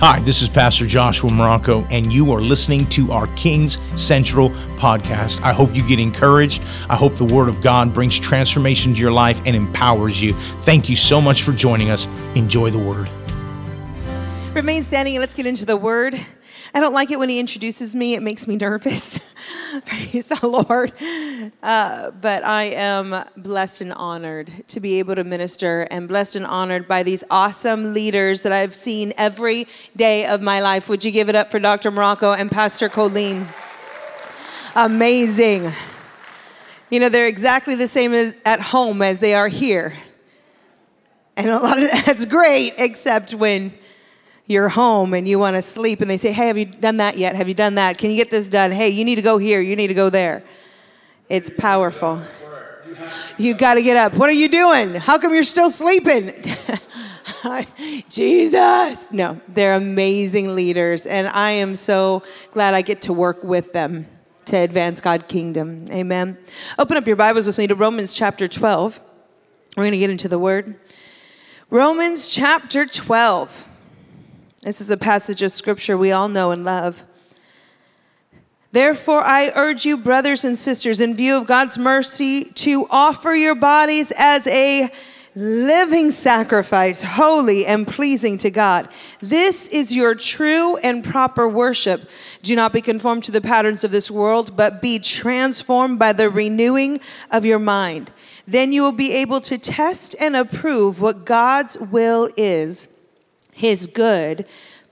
Hi, this is Pastor Joshua Marocco, and you are listening to our Kings Central podcast. I hope you get encouraged. I hope the Word of God brings transformation to your life and empowers you. Thank you so much for joining us. Enjoy the Word. Remain standing and let's get into the Word. I don't like it when he introduces me, it makes me nervous. Praise the Lord. Uh, but I am blessed and honored to be able to minister and blessed and honored by these awesome leaders that I've seen every day of my life. Would you give it up for Dr. Marocco and Pastor Colleen? Amazing. You know, they're exactly the same as at home as they are here. And a lot of that's great, except when you're home and you want to sleep and they say, Hey, have you done that yet? Have you done that? Can you get this done? Hey, you need to go here. You need to go there. It's powerful. You got to get up. What are you doing? How come you're still sleeping? Jesus. No, they're amazing leaders, and I am so glad I get to work with them to advance God's kingdom. Amen. Open up your Bibles with me to Romans chapter 12. We're going to get into the word. Romans chapter 12. This is a passage of scripture we all know and love. Therefore, I urge you, brothers and sisters, in view of God's mercy, to offer your bodies as a living sacrifice, holy and pleasing to God. This is your true and proper worship. Do not be conformed to the patterns of this world, but be transformed by the renewing of your mind. Then you will be able to test and approve what God's will is his good,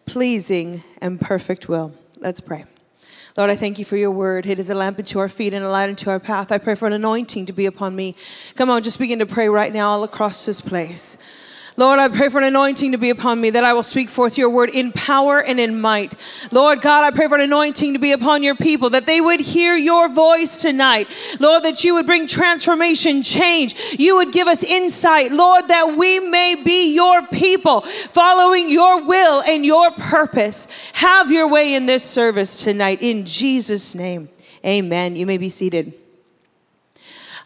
pleasing, and perfect will. Let's pray. Lord, I thank you for your word. It is a lamp unto our feet and a light unto our path. I pray for an anointing to be upon me. Come on, just begin to pray right now all across this place. Lord, I pray for an anointing to be upon me that I will speak forth your word in power and in might. Lord God, I pray for an anointing to be upon your people that they would hear your voice tonight. Lord, that you would bring transformation, change. You would give us insight, Lord, that we may be your people following your will and your purpose. Have your way in this service tonight in Jesus' name. Amen. You may be seated.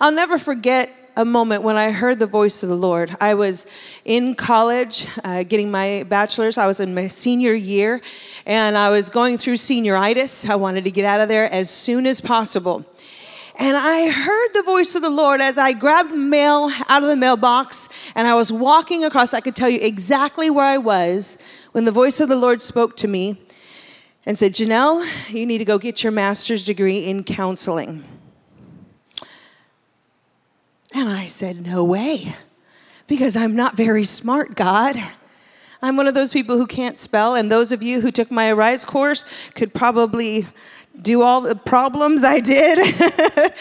I'll never forget a moment when I heard the voice of the Lord. I was in college uh, getting my bachelor's. I was in my senior year and I was going through senioritis. I wanted to get out of there as soon as possible. And I heard the voice of the Lord as I grabbed mail out of the mailbox and I was walking across. I could tell you exactly where I was when the voice of the Lord spoke to me and said, Janelle, you need to go get your master's degree in counseling. And I said, No way, because I'm not very smart, God. I'm one of those people who can't spell, and those of you who took my Arise course could probably do all the problems I did.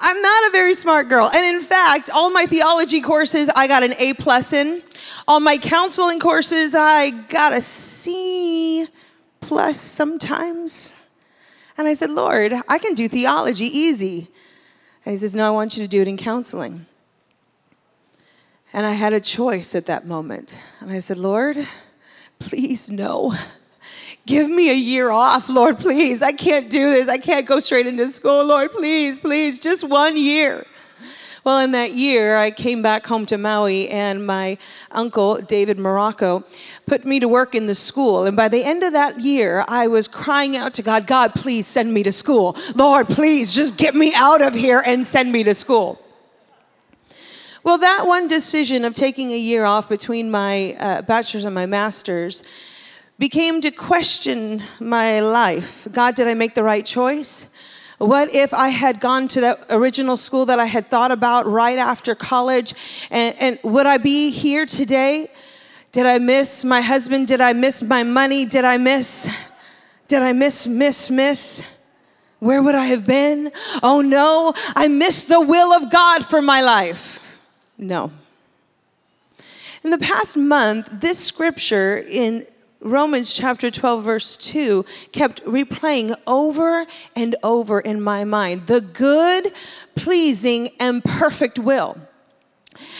I'm not a very smart girl. And in fact, all my theology courses, I got an A plus in. All my counseling courses, I got a C plus sometimes. And I said, Lord, I can do theology easy. And he says, No, I want you to do it in counseling. And I had a choice at that moment. And I said, Lord, please no. Give me a year off, Lord, please. I can't do this. I can't go straight into school, Lord, please, please, just one year. Well, in that year, I came back home to Maui, and my uncle, David Marocco, put me to work in the school. And by the end of that year, I was crying out to God, God, please send me to school. Lord, please just get me out of here and send me to school. Well, that one decision of taking a year off between my uh, bachelor's and my master's became to question my life. God, did I make the right choice? What if I had gone to that original school that I had thought about right after college? And, and would I be here today? Did I miss my husband? Did I miss my money? Did I miss, did I miss, miss, miss? Where would I have been? Oh no, I missed the will of God for my life. No. In the past month, this scripture in Romans chapter 12, verse 2 kept replaying over and over in my mind the good, pleasing, and perfect will.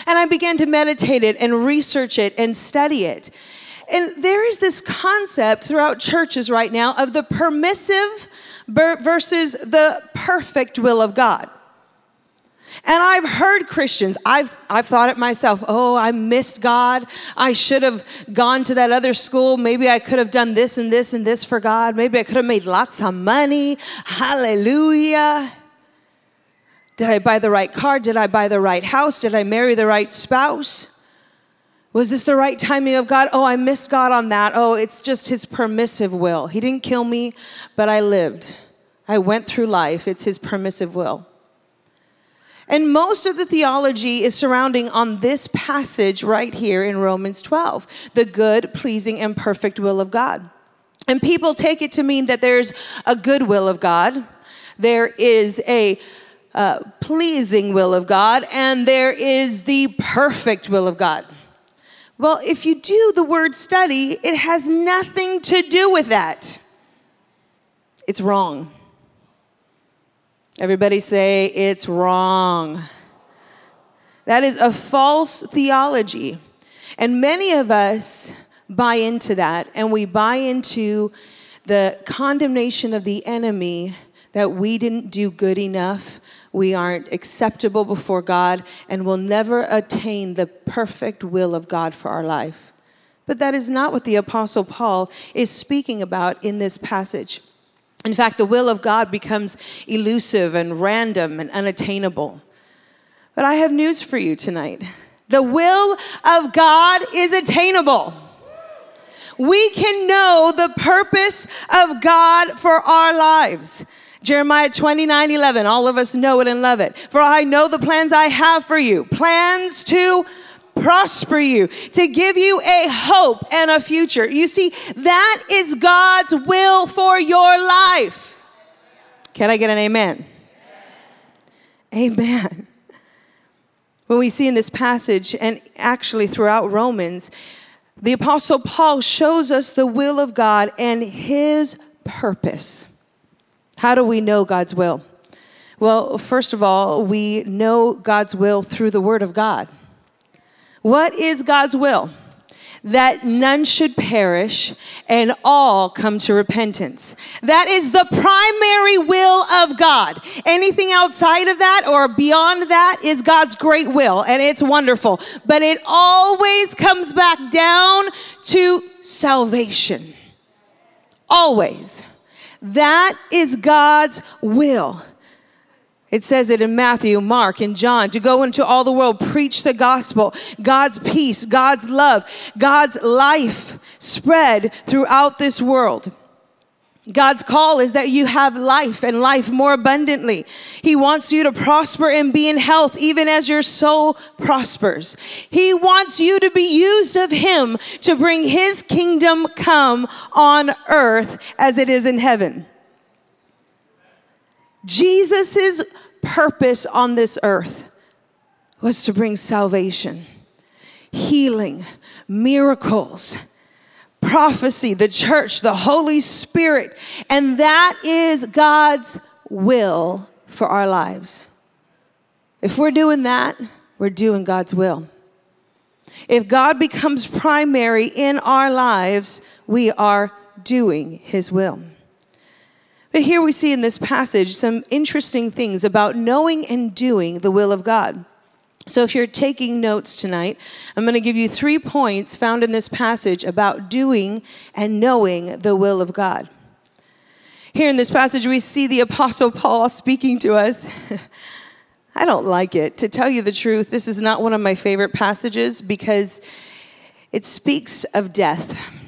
And I began to meditate it and research it and study it. And there is this concept throughout churches right now of the permissive versus the perfect will of God. And I've heard Christians, I've, I've thought it myself, oh, I missed God. I should have gone to that other school. Maybe I could have done this and this and this for God. Maybe I could have made lots of money. Hallelujah. Did I buy the right car? Did I buy the right house? Did I marry the right spouse? Was this the right timing of God? Oh, I missed God on that. Oh, it's just His permissive will. He didn't kill me, but I lived. I went through life. It's His permissive will. And most of the theology is surrounding on this passage right here in Romans 12 the good, pleasing, and perfect will of God. And people take it to mean that there's a good will of God, there is a uh, pleasing will of God, and there is the perfect will of God. Well, if you do the word study, it has nothing to do with that. It's wrong. Everybody say, it's wrong. That is a false theology. And many of us buy into that, and we buy into the condemnation of the enemy that we didn't do good enough, we aren't acceptable before God, and will never attain the perfect will of God for our life. But that is not what the Apostle Paul is speaking about in this passage. In fact, the will of God becomes elusive and random and unattainable. But I have news for you tonight the will of God is attainable. We can know the purpose of God for our lives. Jeremiah 29 11. All of us know it and love it. For I know the plans I have for you plans to prosper you, to give you a hope and a future. You see, that is God's will for your life. Can I get an amen? Amen. When we see in this passage, and actually throughout Romans, the Apostle Paul shows us the will of God and his purpose. How do we know God's will? Well, first of all, we know God's will through the Word of God. What is God's will? That none should perish and all come to repentance. That is the primary will of God. Anything outside of that or beyond that is God's great will, and it's wonderful. But it always comes back down to salvation. Always. That is God's will. It says it in Matthew, Mark, and John to go into all the world, preach the gospel, God's peace, God's love, God's life spread throughout this world. God's call is that you have life and life more abundantly. He wants you to prosper and be in health, even as your soul prospers. He wants you to be used of Him to bring His kingdom come on earth as it is in heaven. Jesus' purpose on this earth was to bring salvation, healing, miracles prophecy, the church, the Holy Spirit. And that is God's will for our lives. If we're doing that, we're doing God's will. If God becomes primary in our lives, we are doing His will. But here we see in this passage some interesting things about knowing and doing the will of God. So, if you're taking notes tonight, I'm going to give you three points found in this passage about doing and knowing the will of God. Here in this passage, we see the Apostle Paul speaking to us. I don't like it. To tell you the truth, this is not one of my favorite passages because it speaks of death.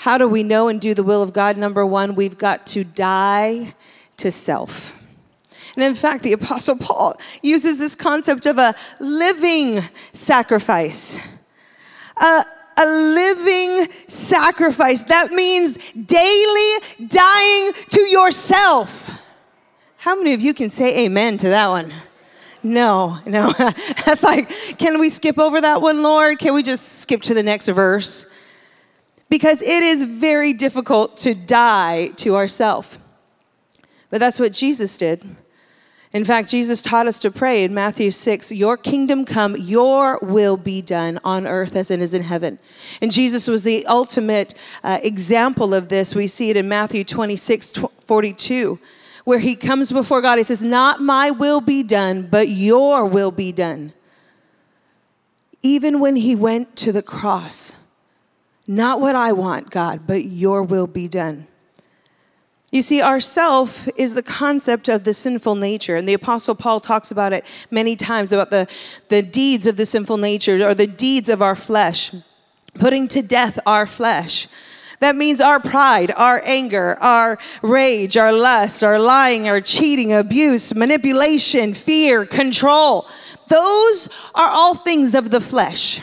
How do we know and do the will of God? Number one, we've got to die to self. And in fact, the Apostle Paul uses this concept of a living sacrifice. A, a living sacrifice. That means daily dying to yourself. How many of you can say amen to that one? No, no. That's like, can we skip over that one, Lord? Can we just skip to the next verse? Because it is very difficult to die to ourself. But that's what Jesus did. In fact, Jesus taught us to pray in Matthew 6 Your kingdom come, your will be done on earth as it is in heaven. And Jesus was the ultimate uh, example of this. We see it in Matthew 26 42, where he comes before God. He says, Not my will be done, but your will be done. Even when he went to the cross, not what I want, God, but your will be done. You see, our self is the concept of the sinful nature. And the Apostle Paul talks about it many times about the, the deeds of the sinful nature or the deeds of our flesh, putting to death our flesh. That means our pride, our anger, our rage, our lust, our lying, our cheating, abuse, manipulation, fear, control. Those are all things of the flesh.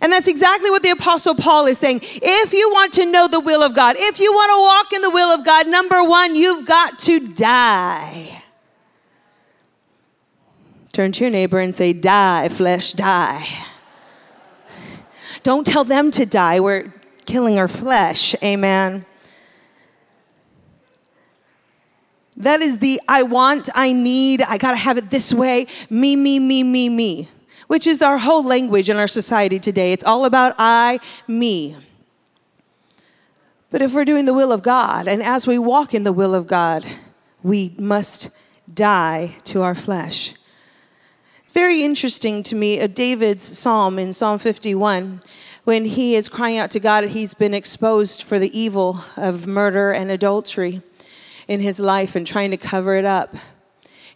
And that's exactly what the Apostle Paul is saying. If you want to know the will of God, if you want to walk in the will of God, number one, you've got to die. Turn to your neighbor and say, Die, flesh, die. Don't tell them to die. We're killing our flesh. Amen. That is the I want, I need, I gotta have it this way, me, me, me, me, me which is our whole language in our society today. It's all about I, me. But if we're doing the will of God, and as we walk in the will of God, we must die to our flesh. It's very interesting to me, a David's psalm in Psalm 51, when he is crying out to God, that he's been exposed for the evil of murder and adultery in his life and trying to cover it up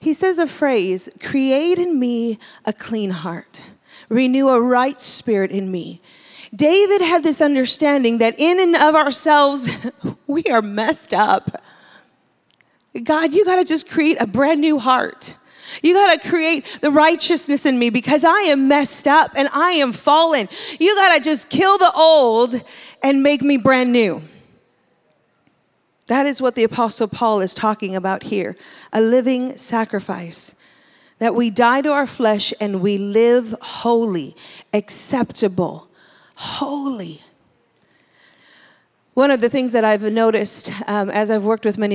he says a phrase create in me a clean heart, renew a right spirit in me. David had this understanding that in and of ourselves, we are messed up. God, you got to just create a brand new heart. You got to create the righteousness in me because I am messed up and I am fallen. You got to just kill the old and make me brand new. That is what the Apostle Paul is talking about here a living sacrifice. That we die to our flesh and we live holy, acceptable, holy. One of the things that I've noticed um, as I've worked with many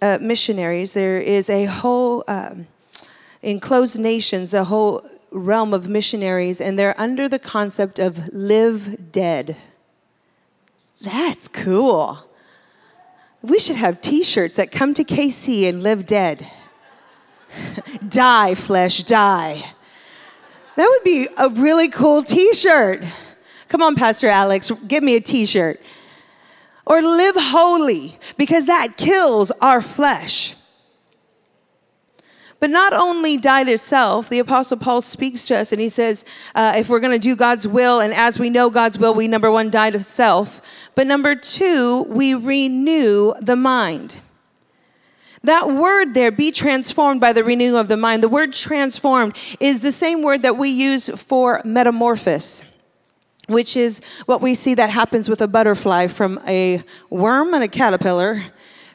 uh, missionaries, there is a whole, um, enclosed nations, a whole realm of missionaries, and they're under the concept of live dead. That's cool. We should have t shirts that come to KC and live dead. die, flesh, die. That would be a really cool t shirt. Come on, Pastor Alex, give me a t shirt. Or live holy, because that kills our flesh. But not only die to self, the Apostle Paul speaks to us and he says, uh, if we're going to do God's will, and as we know God's will, we number one, die to self. But number two, we renew the mind. That word there, be transformed by the renewing of the mind, the word transformed is the same word that we use for metamorphosis which is what we see that happens with a butterfly from a worm and a caterpillar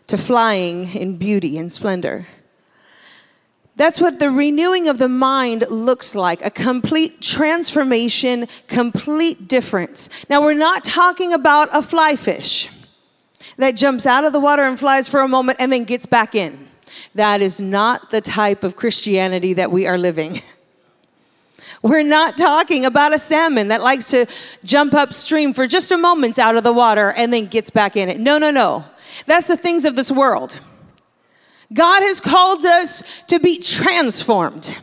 to flying in beauty and splendor. That's what the renewing of the mind looks like a complete transformation, complete difference. Now, we're not talking about a fly fish that jumps out of the water and flies for a moment and then gets back in. That is not the type of Christianity that we are living. We're not talking about a salmon that likes to jump upstream for just a moment out of the water and then gets back in it. No, no, no. That's the things of this world. God has called us to be transformed,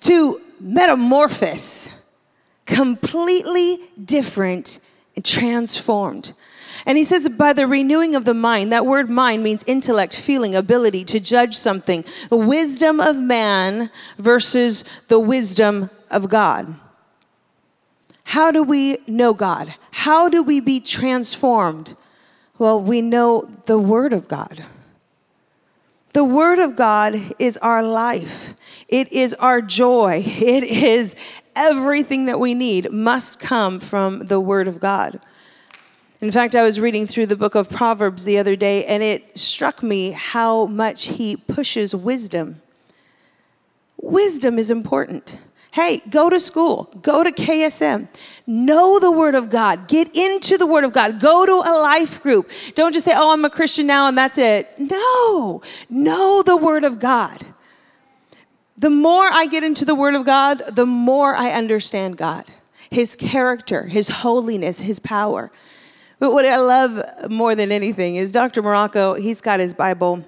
to metamorphose, completely different and transformed. And he says, by the renewing of the mind, that word mind means intellect, feeling, ability to judge something, the wisdom of man versus the wisdom of God. How do we know God? How do we be transformed? Well, we know the Word of God. The Word of God is our life. It is our joy. It is everything that we need must come from the Word of God. In fact, I was reading through the book of Proverbs the other day, and it struck me how much he pushes wisdom. Wisdom is important. Hey, go to school, go to KSM, know the Word of God, get into the Word of God, go to a life group. Don't just say, oh, I'm a Christian now and that's it. No, know the Word of God. The more I get into the Word of God, the more I understand God, His character, His holiness, His power. But what I love more than anything is Dr. Marocco, he's got his Bible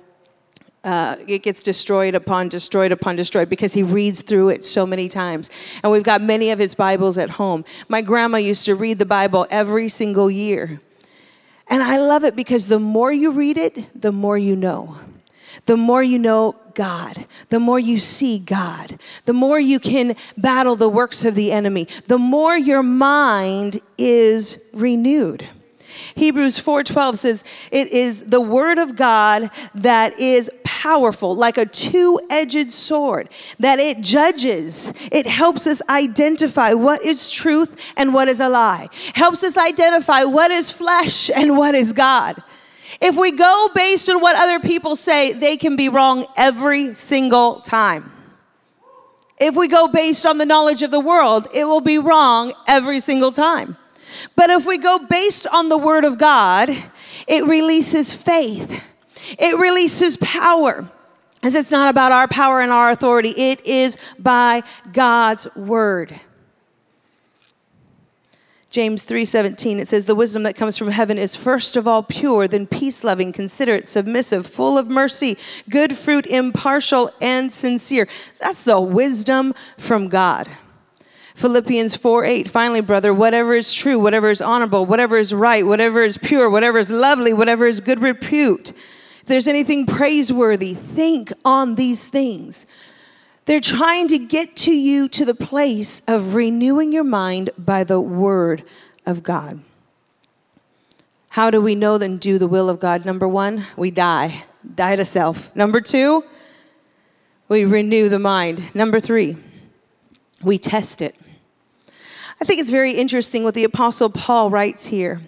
uh, it gets destroyed upon destroyed upon destroyed because he reads through it so many times. And we've got many of his Bibles at home. My grandma used to read the Bible every single year. And I love it because the more you read it, the more you know. The more you know God, the more you see God, the more you can battle the works of the enemy, the more your mind is renewed. Hebrews 4:12 says it is the word of God that is powerful like a two-edged sword that it judges. It helps us identify what is truth and what is a lie. Helps us identify what is flesh and what is God. If we go based on what other people say they can be wrong every single time. If we go based on the knowledge of the world it will be wrong every single time but if we go based on the Word of God, it releases faith, it releases power. As it's not about our power and our authority, it is by God's Word. James 3:17 it says the wisdom that comes from heaven is first of all pure then peace-loving considerate submissive full of mercy good fruit impartial and sincere that's the wisdom from God Philippians 4 8. Finally, brother, whatever is true, whatever is honorable, whatever is right, whatever is pure, whatever is lovely, whatever is good repute, if there's anything praiseworthy, think on these things. They're trying to get to you to the place of renewing your mind by the word of God. How do we know then do the will of God? Number one, we die, die to self. Number two, we renew the mind. Number three, we test it. I think it's very interesting what the Apostle Paul writes here.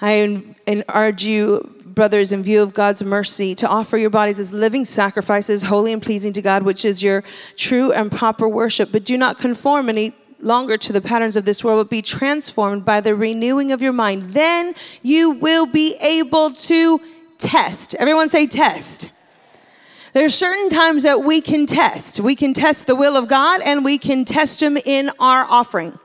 I urge you, brothers, in view of God's mercy, to offer your bodies as living sacrifices, holy and pleasing to God, which is your true and proper worship. But do not conform any longer to the patterns of this world, but be transformed by the renewing of your mind. Then you will be able to test. Everyone say test. There are certain times that we can test. We can test the will of God and we can test Him in our offering,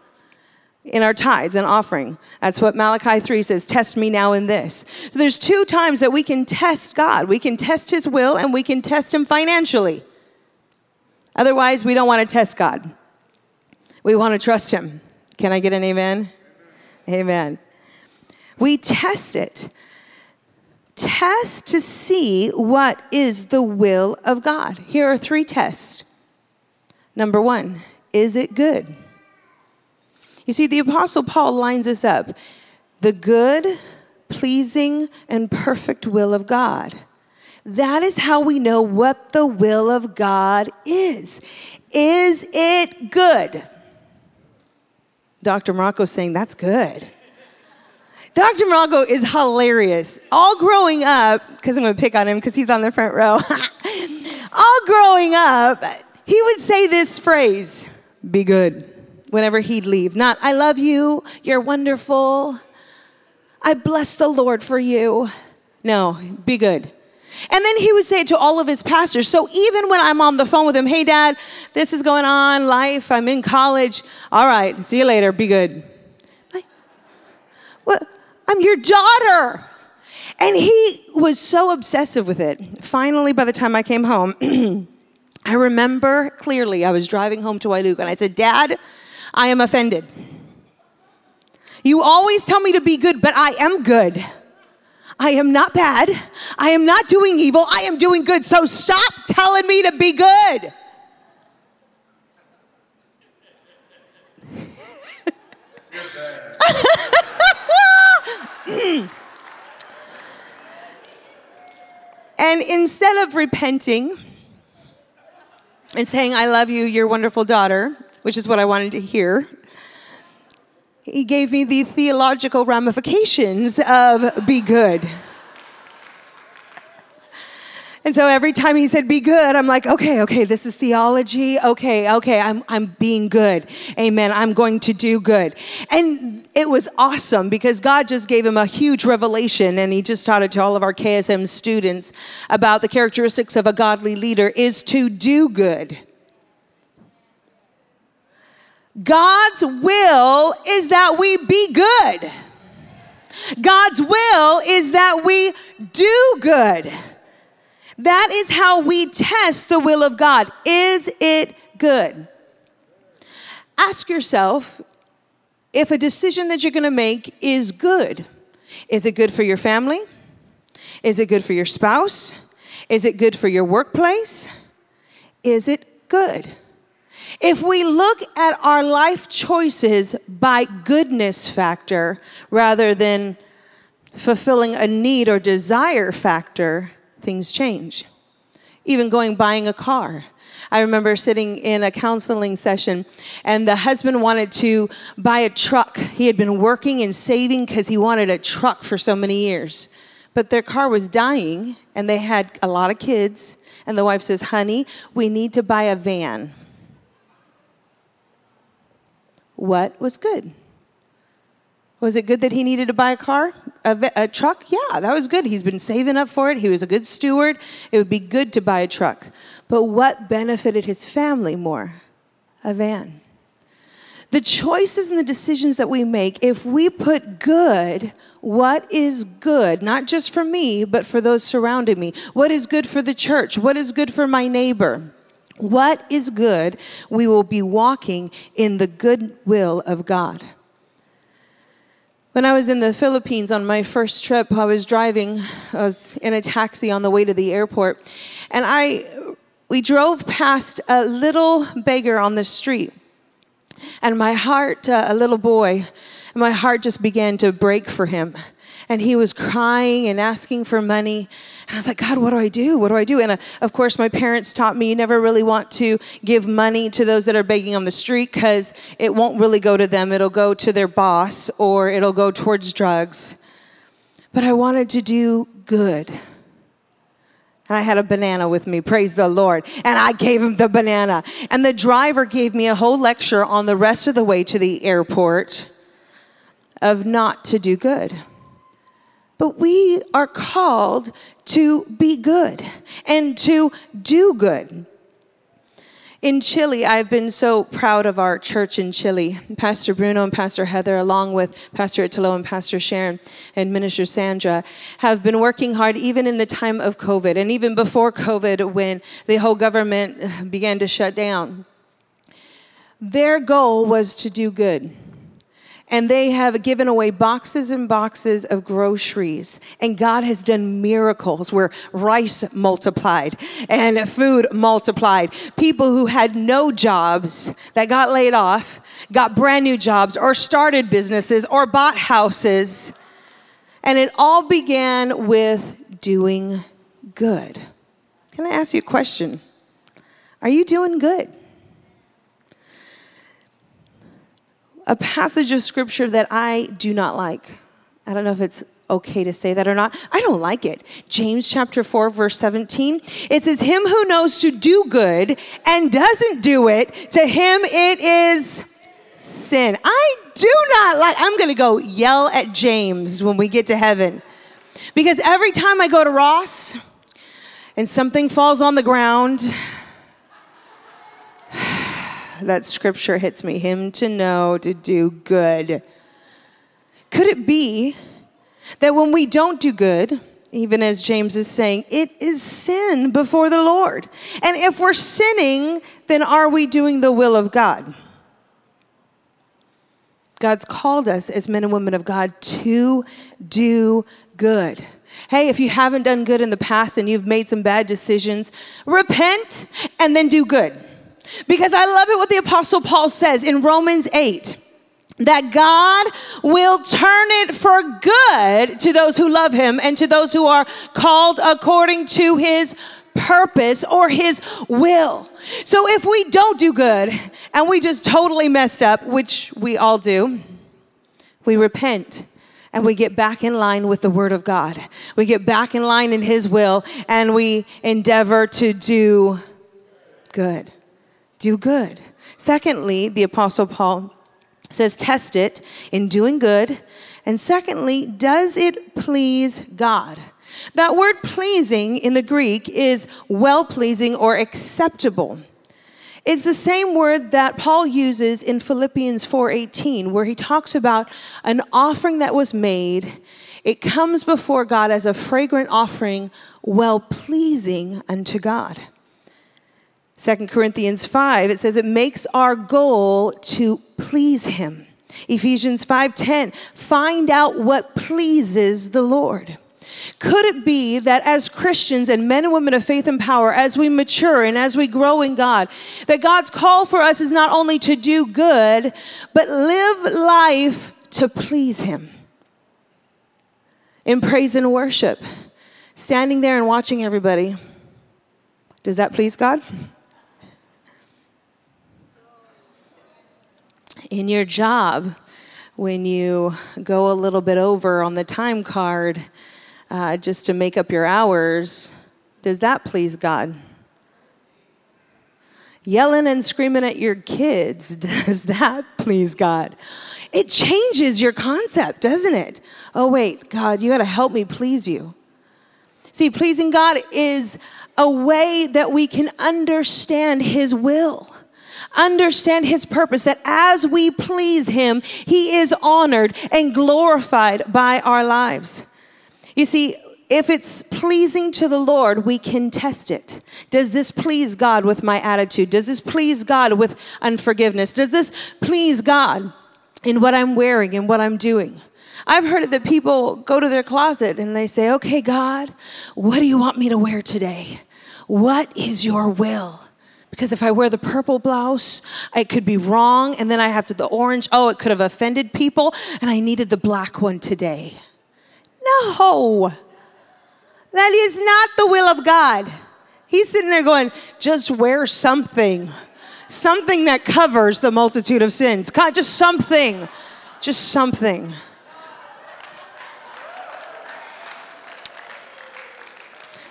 in our tithes and offering. That's what Malachi 3 says test me now in this. So there's two times that we can test God. We can test His will and we can test Him financially. Otherwise, we don't want to test God. We want to trust Him. Can I get an amen? Amen. We test it test to see what is the will of God. Here are three tests. Number one, is it good? You see, the Apostle Paul lines this up the good, pleasing, and perfect will of God. That is how we know what the will of God is. Is it good? Dr. Marocco's saying that's good. Dr. Marocco is hilarious. All growing up, because I'm going to pick on him because he's on the front row. All growing up, he would say this phrase be good whenever he'd leave. Not, I love you, you're wonderful, I bless the Lord for you. No, be good. And then he would say it to all of his pastors. So even when I'm on the phone with him, hey, dad, this is going on, life, I'm in college. All right, see you later, be good. Like, what? I'm your daughter. And he was so obsessive with it. Finally, by the time I came home, I remember clearly I was driving home to Wailuku and I said, Dad, I am offended. You always tell me to be good, but I am good. I am not bad. I am not doing evil. I am doing good. So stop telling me to be good. Mm. and instead of repenting and saying, I love you, your wonderful daughter, which is what I wanted to hear, he gave me the theological ramifications of be good. And so every time he said, be good, I'm like, okay, okay, this is theology. Okay, okay, I'm, I'm being good. Amen. I'm going to do good. And it was awesome because God just gave him a huge revelation and he just taught it to all of our KSM students about the characteristics of a godly leader is to do good. God's will is that we be good. God's will is that we do good. That is how we test the will of God. Is it good? Ask yourself if a decision that you're going to make is good. Is it good for your family? Is it good for your spouse? Is it good for your workplace? Is it good? If we look at our life choices by goodness factor rather than fulfilling a need or desire factor, things change. Even going buying a car. I remember sitting in a counseling session, and the husband wanted to buy a truck. He had been working and saving because he wanted a truck for so many years. But their car was dying, and they had a lot of kids. And the wife says, Honey, we need to buy a van. What was good? Was it good that he needed to buy a car, a, a, truck? Yeah, that was good. He's been saving up for it. He was a good steward. It would be good to buy a truck. But what benefited his family more? A van. The choices and the decisions that we make, if we put good, what is good, not just for me, but for those surrounding me? What is good for the church? What is good for my neighbor? What is good, we will be walking in the good will of God. When I was in the Philippines on my first trip, I was driving, I was in a taxi on the way to the airport, and I we drove past a little beggar on the street. And my heart, uh, a little boy, my heart just began to break for him and he was crying and asking for money. And I was like, God, what do I do? What do I do? And uh, of course, my parents taught me you never really want to give money to those that are begging on the street because it won't really go to them. It'll go to their boss or it'll go towards drugs. But I wanted to do good. And I had a banana with me, praise the Lord. And I gave him the banana. And the driver gave me a whole lecture on the rest of the way to the airport of not to do good. But we are called to be good and to do good. In Chile, I've been so proud of our church in Chile. Pastor Bruno and Pastor Heather, along with Pastor Italo and Pastor Sharon and Minister Sandra, have been working hard even in the time of COVID and even before COVID when the whole government began to shut down. Their goal was to do good and they have given away boxes and boxes of groceries. And God has done miracles where rice multiplied and food multiplied. People who had no jobs that got laid off got brand new jobs or started businesses or bought houses. And it all began with doing good. Can I ask you a question? Are you doing good? A passage of scripture that I do not like. I don't know if it's okay to say that or not. I don't like it. James chapter 4, verse 17. It says, Him who knows to do good and doesn't do it, to him it is sin. I do not like, I'm going to go yell at James when we get to heaven. Because every time I go to Ross and something falls on the ground, that scripture hits me him to know to do good. Could it be that when we don't do good, even as James is saying, it is sin before the Lord? And if we're sinning, then are we doing the will of God? God's called us as men and women of God to do good. Hey, if you haven't done good in the past and you've made some bad decisions, repent and then do good. Because I love it what the Apostle Paul says in Romans 8 that God will turn it for good to those who love him and to those who are called according to his purpose or his will. So if we don't do good and we just totally messed up, which we all do, we repent and we get back in line with the word of God. We get back in line in his will and we endeavor to do good do good. Secondly, the Apostle Paul says, test it in doing good. And secondly, does it please God? That word pleasing in the Greek is well pleasing or acceptable. It's the same word that Paul uses in Philippians 4:18 where he talks about an offering that was made. It comes before God as a fragrant offering, well pleasing unto God. 2 Corinthians 5 it says it makes our goal to please him. Ephesians 5:10 find out what pleases the Lord. Could it be that as Christians and men and women of faith and power, as we mature and as we grow in God, that God's call for us is not only to do good, but live life to please Him? In praise and worship, standing there and watching everybody, does that please God? In your job, when you go a little bit over on the time card, uh, just to make up your hours, does that please God? Yelling and screaming at your kids, does that please God? It changes your concept, doesn't it? Oh, wait, God, you got to help me please you. See, pleasing God is a way that we can understand His will understand his purpose that as we please him, he is honored and glorified by our lives. You see, if it's pleasing to the Lord, we can test it. Does this please God with my attitude? Does this please God with unforgiveness? Does this please God in what I'm wearing and what I'm doing? I've heard that people go to their closet and they say, Okay, God, what do you want me to wear today? What is your will? Because if I wear the purple blouse, it could be wrong. And then I have to the orange. Oh, it could have offended people. And I needed the black one today. No, that is not the will of God. He's sitting there going, just wear something, something that covers the multitude of sins. God, just something, just something.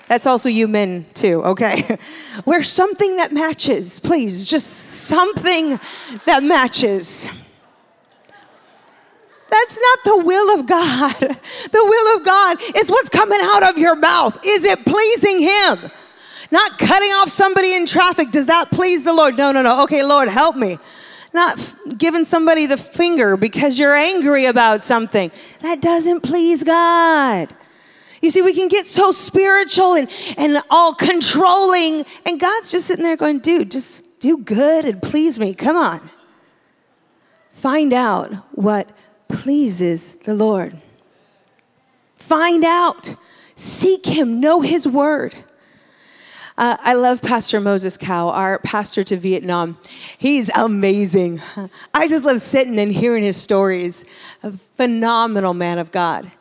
That's also you men, too, okay? Wear something that matches, please. Just something that matches. That's not the will of God. The will of God is what's coming out of your mouth. Is it pleasing Him? Not cutting off somebody in traffic. Does that please the Lord? No, no, no. Okay, Lord, help me. Not giving somebody the finger because you're angry about something. That doesn't please God. You see, we can get so spiritual and, and all controlling, and God's just sitting there going, dude, just do good and please me. Come on. Find out what pleases the Lord. Find out, seek Him, know His word. Uh, I love Pastor Moses Cow, our pastor to Vietnam. He's amazing. I just love sitting and hearing his stories. A phenomenal man of God.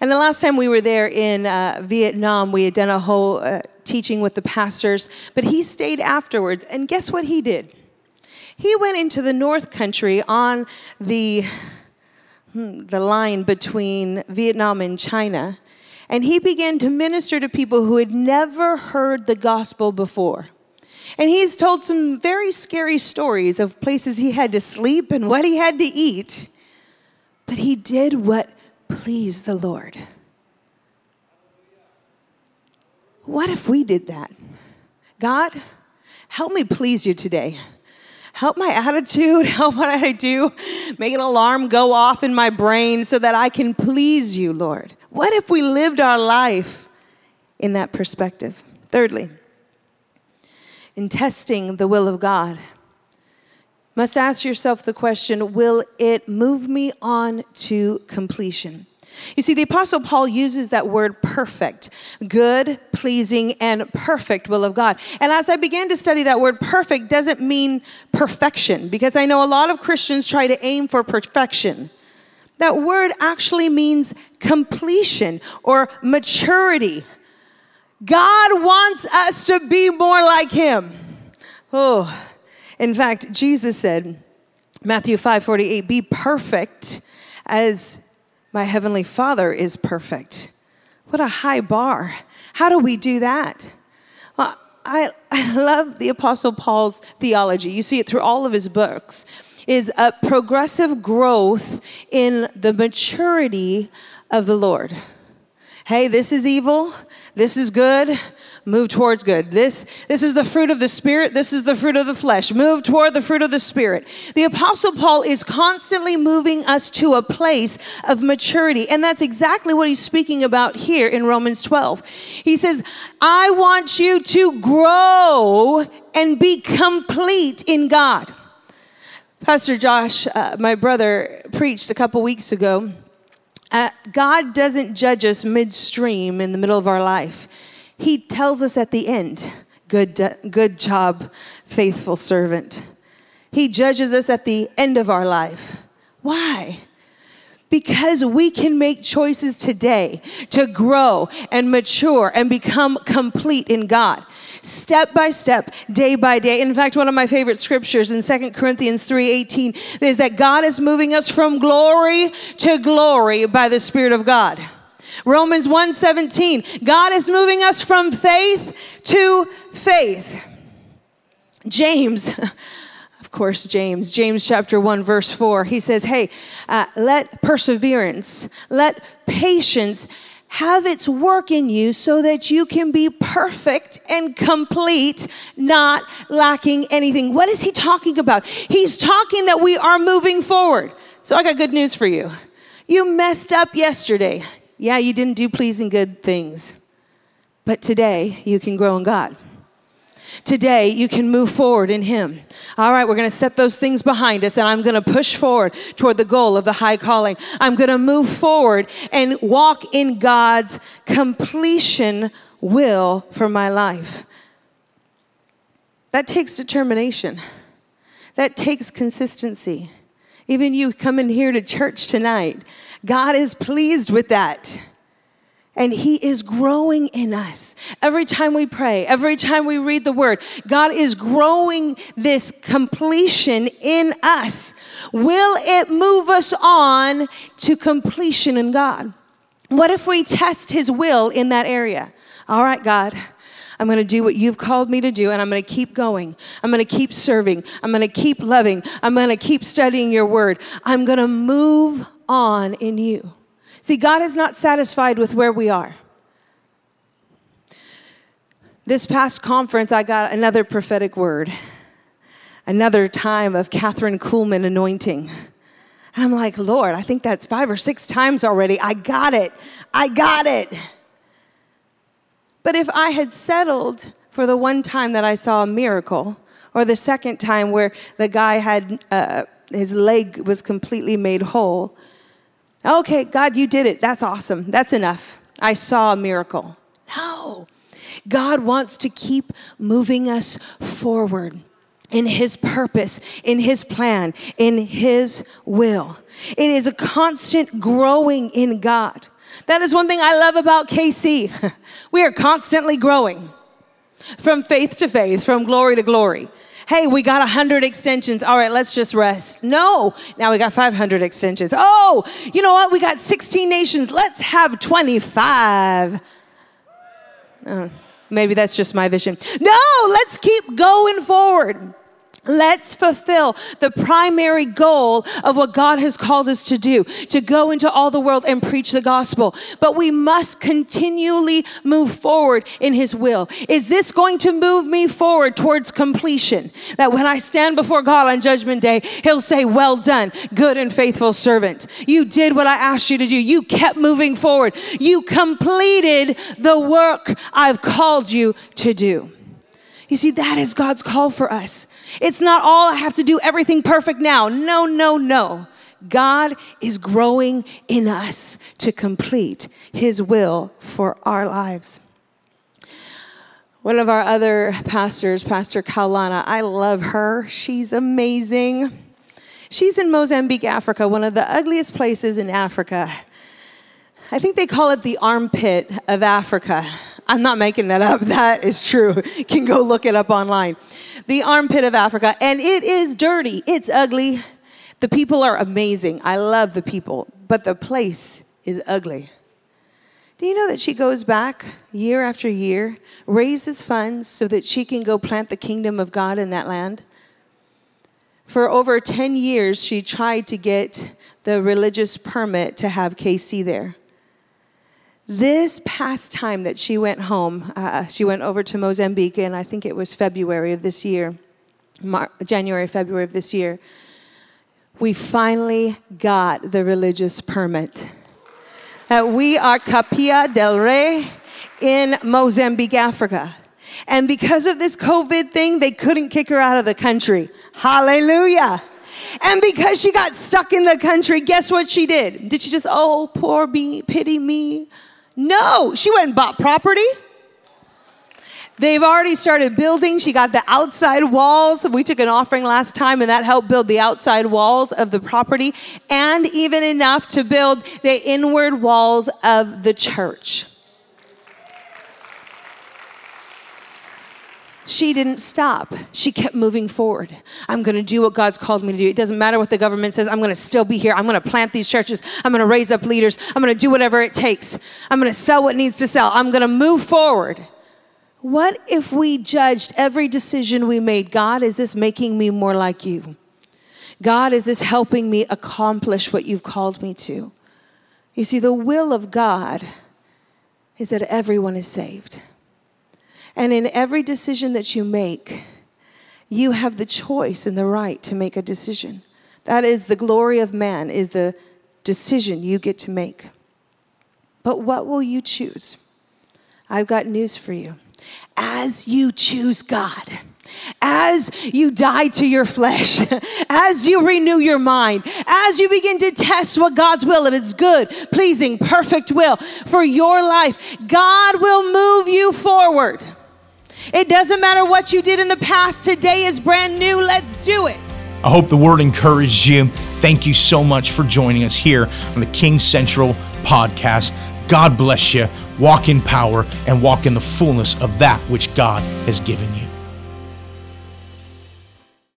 And the last time we were there in uh, Vietnam, we had done a whole uh, teaching with the pastors, but he stayed afterwards. And guess what he did? He went into the North Country on the Hmm, the line between Vietnam and China, and he began to minister to people who had never heard the gospel before. And he's told some very scary stories of places he had to sleep and what he had to eat. But he did what pleased the Lord. What if we did that? God, help me please you today help my attitude, help what I do, make an alarm go off in my brain so that I can please you, Lord. What if we lived our life in that perspective? Thirdly, in testing the will of God, must ask yourself the question will it move me on to completion? You see, the Apostle Paul uses that word perfect, good, pleasing, and perfect will of God. And as I began to study that word perfect, doesn't mean perfection, because I know a lot of Christians try to aim for perfection. That word actually means completion or maturity. God wants us to be more like Him. Oh, in fact, Jesus said, Matthew 5 48, be perfect as my Heavenly Father is perfect. What a high bar. How do we do that? Well, I, I love the Apostle Paul's theology. You see it through all of his books, is a progressive growth in the maturity of the Lord. Hey, this is evil, this is good, move towards good. This, this is the fruit of the Spirit. This is the fruit of the flesh. Move toward the fruit of the Spirit. The Apostle Paul is constantly moving us to a place of maturity. And that's exactly what he's speaking about here in Romans 12. He says, I want you to grow and be complete in God. Pastor Josh, uh, my brother, preached a couple weeks ago. Uh, God doesn't judge us midstream in the middle of our life. He tells us at the end, good, uh, good job, faithful servant. He judges us at the end of our life. Why? Because we can make choices today to grow and mature and become complete in God. Step by step, day by day. In fact, one of my favorite scriptures in Second Corinthians 3:18 is that God is moving us from glory to glory by the Spirit of God. Romans 1:17, God is moving us from faith to faith. James, of course, James, James chapter 1, verse 4, he says, Hey, uh, let perseverance, let patience have its work in you so that you can be perfect and complete, not lacking anything. What is he talking about? He's talking that we are moving forward. So I got good news for you. You messed up yesterday. Yeah, you didn't do pleasing good things. But today, you can grow in God. Today, you can move forward in Him. All right, we're going to set those things behind us, and I'm going to push forward toward the goal of the high calling. I'm going to move forward and walk in God's completion will for my life. That takes determination, that takes consistency. Even you coming here to church tonight, God is pleased with that. And He is growing in us. Every time we pray, every time we read the Word, God is growing this completion in us. Will it move us on to completion in God? What if we test His will in that area? All right, God. I'm going to do what you've called me to do, and I'm going to keep going. I'm going to keep serving. I'm going to keep loving. I'm going to keep studying your word. I'm going to move on in you. See, God is not satisfied with where we are. This past conference, I got another prophetic word, another time of Kathryn Kuhlman anointing. And I'm like, Lord, I think that's five or six times already. I got it. I got it. But if I had settled for the one time that I saw a miracle, or the second time where the guy had uh, his leg was completely made whole, Okay, God, you did it. That's awesome. That's enough. I saw a miracle. No. God wants to keep moving us forward in His purpose, in His plan, in His will. It is a constant growing in God. That is one thing I love about KC. we are constantly growing from faith to faith, from glory to glory hey, we got 100 extensions. All right, let's just rest. No, now we got 500 extensions. Oh, you know what? We got 16 nations. Let's have 25. Oh, maybe that's just my vision. No, let's keep going forward. Let's fulfill the primary goal of what God has called us to do to go into all the world and preach the gospel. But we must continually move forward in His will. Is this going to move me forward towards completion? That when I stand before God on Judgment Day, He'll say, Well done, good and faithful servant. You did what I asked you to do. You kept moving forward. You completed the work I've called you to do. You see, that is God's call for us. It's not all I have to do everything perfect now. No, no, no. God is growing in us to complete His will for our lives. One of our other pastors, Pastor Kaulana, I love her. She's amazing. She's in Mozambique, Africa, one of the ugliest places in Africa. I think they call it the armpit of Africa. I'm not making that up. That is true. You can go look it up online. The armpit of Africa. And it is dirty, it's ugly. The people are amazing. I love the people, but the place is ugly. Do you know that she goes back year after year, raises funds so that she can go plant the kingdom of God in that land? For over 10 years, she tried to get the religious permit to have KC there. This past time that she went home, uh, she went over to Mozambique, and I think it was February of this year, Mar- January, February of this year. We finally got the religious permit. That we are Capilla del Rey in Mozambique, Africa. And because of this COVID thing, they couldn't kick her out of the country. Hallelujah. And because she got stuck in the country, guess what she did? Did she just, oh, poor me, pity me? No, she went and bought property. They've already started building. She got the outside walls. We took an offering last time, and that helped build the outside walls of the property, and even enough to build the inward walls of the church. She didn't stop. She kept moving forward. I'm going to do what God's called me to do. It doesn't matter what the government says. I'm going to still be here. I'm going to plant these churches. I'm going to raise up leaders. I'm going to do whatever it takes. I'm going to sell what needs to sell. I'm going to move forward. What if we judged every decision we made? God, is this making me more like you? God, is this helping me accomplish what you've called me to? You see, the will of God is that everyone is saved. And in every decision that you make, you have the choice and the right to make a decision. That is the glory of man, is the decision you get to make. But what will you choose? I've got news for you. As you choose God, as you die to your flesh, as you renew your mind, as you begin to test what God's will, if it's good, pleasing, perfect will for your life, God will move you forward. It doesn't matter what you did in the past, today is brand new. Let's do it. I hope the word encouraged you. Thank you so much for joining us here on the King Central podcast. God bless you. Walk in power and walk in the fullness of that which God has given you.